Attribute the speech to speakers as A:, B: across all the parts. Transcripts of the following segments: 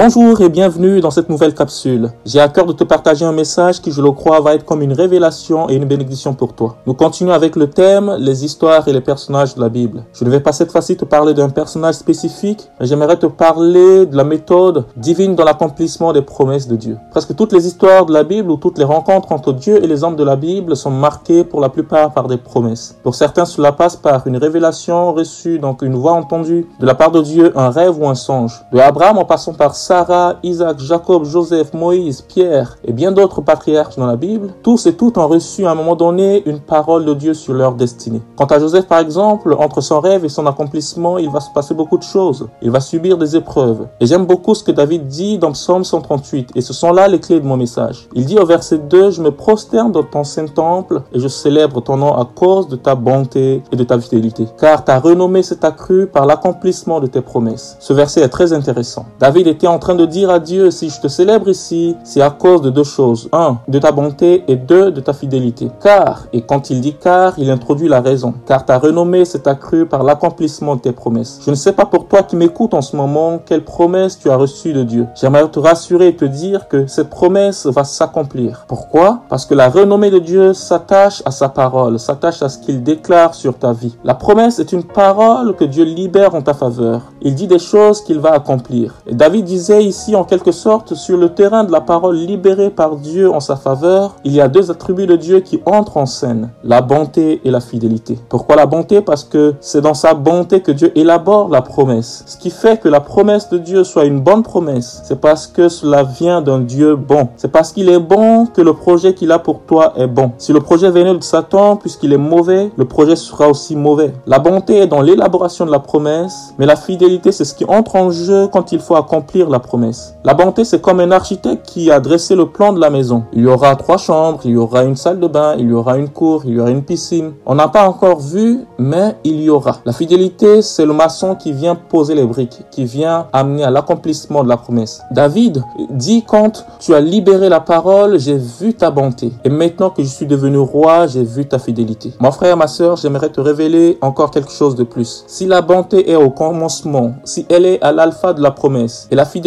A: Bonjour et bienvenue dans cette nouvelle capsule. J'ai à cœur de te partager un message qui, je le crois, va être comme une révélation et une bénédiction pour toi. Nous continuons avec le thème les histoires et les personnages de la Bible. Je ne vais pas cette fois-ci te parler d'un personnage spécifique, mais j'aimerais te parler de la méthode divine dans l'accomplissement des promesses de Dieu. Presque toutes les histoires de la Bible ou toutes les rencontres entre Dieu et les hommes de la Bible sont marquées pour la plupart par des promesses. Pour certains, cela passe par une révélation reçue, donc une voix entendue de la part de Dieu, un rêve ou un songe. De Abraham en passant par Sarah, Isaac, Jacob, Joseph, Moïse, Pierre et bien d'autres patriarches dans la Bible, tous et toutes ont reçu à un moment donné une parole de Dieu sur leur destinée. Quant à Joseph par exemple, entre son rêve et son accomplissement, il va se passer beaucoup de choses. Il va subir des épreuves. Et j'aime beaucoup ce que David dit dans Psaume 138 et ce sont là les clés de mon message. Il dit au verset 2, je me prosterne dans ton saint temple et je célèbre ton nom à cause de ta bonté et de ta fidélité. Car ta renommée s'est accrue par l'accomplissement de tes promesses. Ce verset est très intéressant. David était train de dire à Dieu, si je te célèbre ici, c'est à cause de deux choses. Un, de ta bonté et deux, de ta fidélité. Car, et quand il dit car, il introduit la raison. Car ta renommée s'est accrue par l'accomplissement de tes promesses. Je ne sais pas pour toi qui m'écoutes en ce moment, quelle promesse tu as reçue de Dieu. J'aimerais te rassurer et te dire que cette promesse va s'accomplir. Pourquoi? Parce que la renommée de Dieu s'attache à sa parole, s'attache à ce qu'il déclare sur ta vie. La promesse est une parole que Dieu libère en ta faveur. Il dit des choses qu'il va accomplir. Et David dit ici en quelque sorte sur le terrain de la parole libérée par Dieu en sa faveur, il y a deux attributs de Dieu qui entrent en scène, la bonté et la fidélité. Pourquoi la bonté? Parce que c'est dans sa bonté que Dieu élabore la promesse. Ce qui fait que la promesse de Dieu soit une bonne promesse, c'est parce que cela vient d'un Dieu bon. C'est parce qu'il est bon que le projet qu'il a pour toi est bon. Si le projet venait de Satan, puisqu'il est mauvais, le projet sera aussi mauvais. La bonté est dans l'élaboration de la promesse, mais la fidélité, c'est ce qui entre en jeu quand il faut accomplir la promesse. La bonté, c'est comme un architecte qui a dressé le plan de la maison. Il y aura trois chambres, il y aura une salle de bain, il y aura une cour, il y aura une piscine. On n'a pas encore vu, mais il y aura. La fidélité, c'est le maçon qui vient poser les briques, qui vient amener à l'accomplissement de la promesse. David dit quand tu as libéré la parole, j'ai vu ta bonté. Et maintenant que je suis devenu roi, j'ai vu ta fidélité. Mon frère, ma soeur, j'aimerais te révéler encore quelque chose de plus. Si la bonté est au commencement, si elle est à l'alpha de la promesse, et la fidélité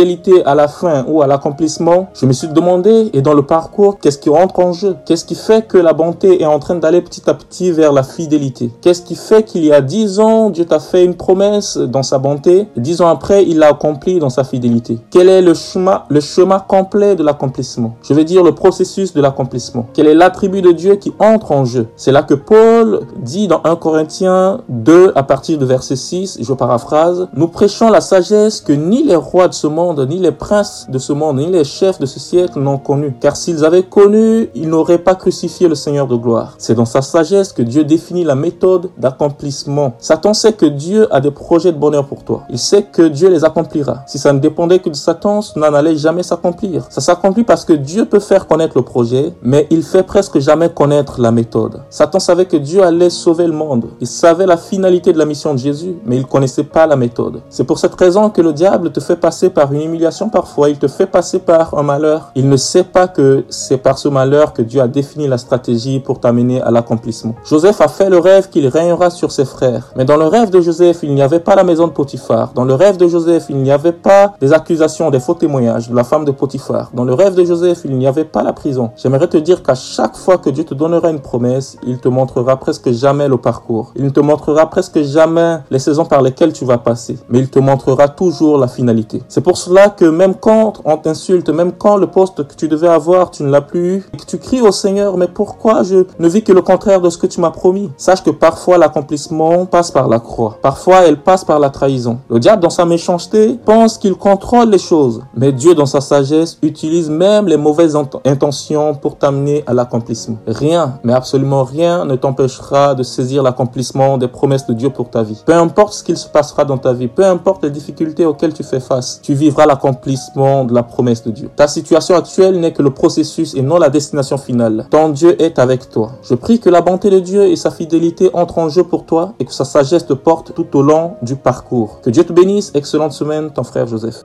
A: à la fin ou à l'accomplissement, je me suis demandé, et dans le parcours, qu'est-ce qui rentre en jeu? Qu'est-ce qui fait que la bonté est en train d'aller petit à petit vers la fidélité? Qu'est-ce qui fait qu'il y a dix ans, Dieu t'a fait une promesse dans sa bonté, et dix ans après, il l'a accompli dans sa fidélité? Quel est le chemin, le chemin complet de l'accomplissement? Je vais dire le processus de l'accomplissement. Quel est l'attribut de Dieu qui entre en jeu? C'est là que Paul dit dans 1 Corinthiens 2 à partir de verset 6, je paraphrase, nous prêchons la sagesse que ni les rois de ce monde ni les princes de ce monde, ni les chefs de ce siècle n'ont connu. Car s'ils avaient connu, ils n'auraient pas crucifié le Seigneur de gloire. C'est dans sa sagesse que Dieu définit la méthode d'accomplissement. Satan sait que Dieu a des projets de bonheur pour toi. Il sait que Dieu les accomplira. Si ça ne dépendait que de Satan, cela n'allait jamais s'accomplir. Ça s'accomplit parce que Dieu peut faire connaître le projet, mais il fait presque jamais connaître la méthode. Satan savait que Dieu allait sauver le monde. Il savait la finalité de la mission de Jésus, mais il connaissait pas la méthode. C'est pour cette raison que le diable te fait passer par une humiliation parfois, il te fait passer par un malheur. Il ne sait pas que c'est par ce malheur que Dieu a défini la stratégie pour t'amener à l'accomplissement. Joseph a fait le rêve qu'il régnera sur ses frères. Mais dans le rêve de Joseph, il n'y avait pas la maison de Potiphar. Dans le rêve de Joseph, il n'y avait pas des accusations, des faux témoignages de la femme de Potiphar. Dans le rêve de Joseph, il n'y avait pas la prison. J'aimerais te dire qu'à chaque fois que Dieu te donnera une promesse, il te montrera presque jamais le parcours. Il ne te montrera presque jamais les saisons par lesquelles tu vas passer. Mais il te montrera toujours la finalité. C'est pour cela que même quand on t'insulte, même quand le poste que tu devais avoir, tu ne l'as plus eu, et que tu cries au Seigneur, mais pourquoi je ne vis que le contraire de ce que tu m'as promis? Sache que parfois l'accomplissement passe par la croix. Parfois elle passe par la trahison. Le diable, dans sa méchanceté, pense qu'il contrôle les choses. Mais Dieu, dans sa sagesse, utilise même les mauvaises intentions pour t'amener à l'accomplissement. Rien, mais absolument rien ne t'empêchera de saisir l'accomplissement des promesses de Dieu pour ta vie. Peu importe ce qu'il se passera dans ta vie, peu importe les difficultés auxquelles tu fais face, tu l'accomplissement de la promesse de Dieu. Ta situation actuelle n'est que le processus et non la destination finale. Ton Dieu est avec toi. Je prie que la bonté de Dieu et sa fidélité entrent en jeu pour toi et que sa sagesse te porte tout au long du parcours. Que Dieu te bénisse. Excellente semaine, ton frère Joseph.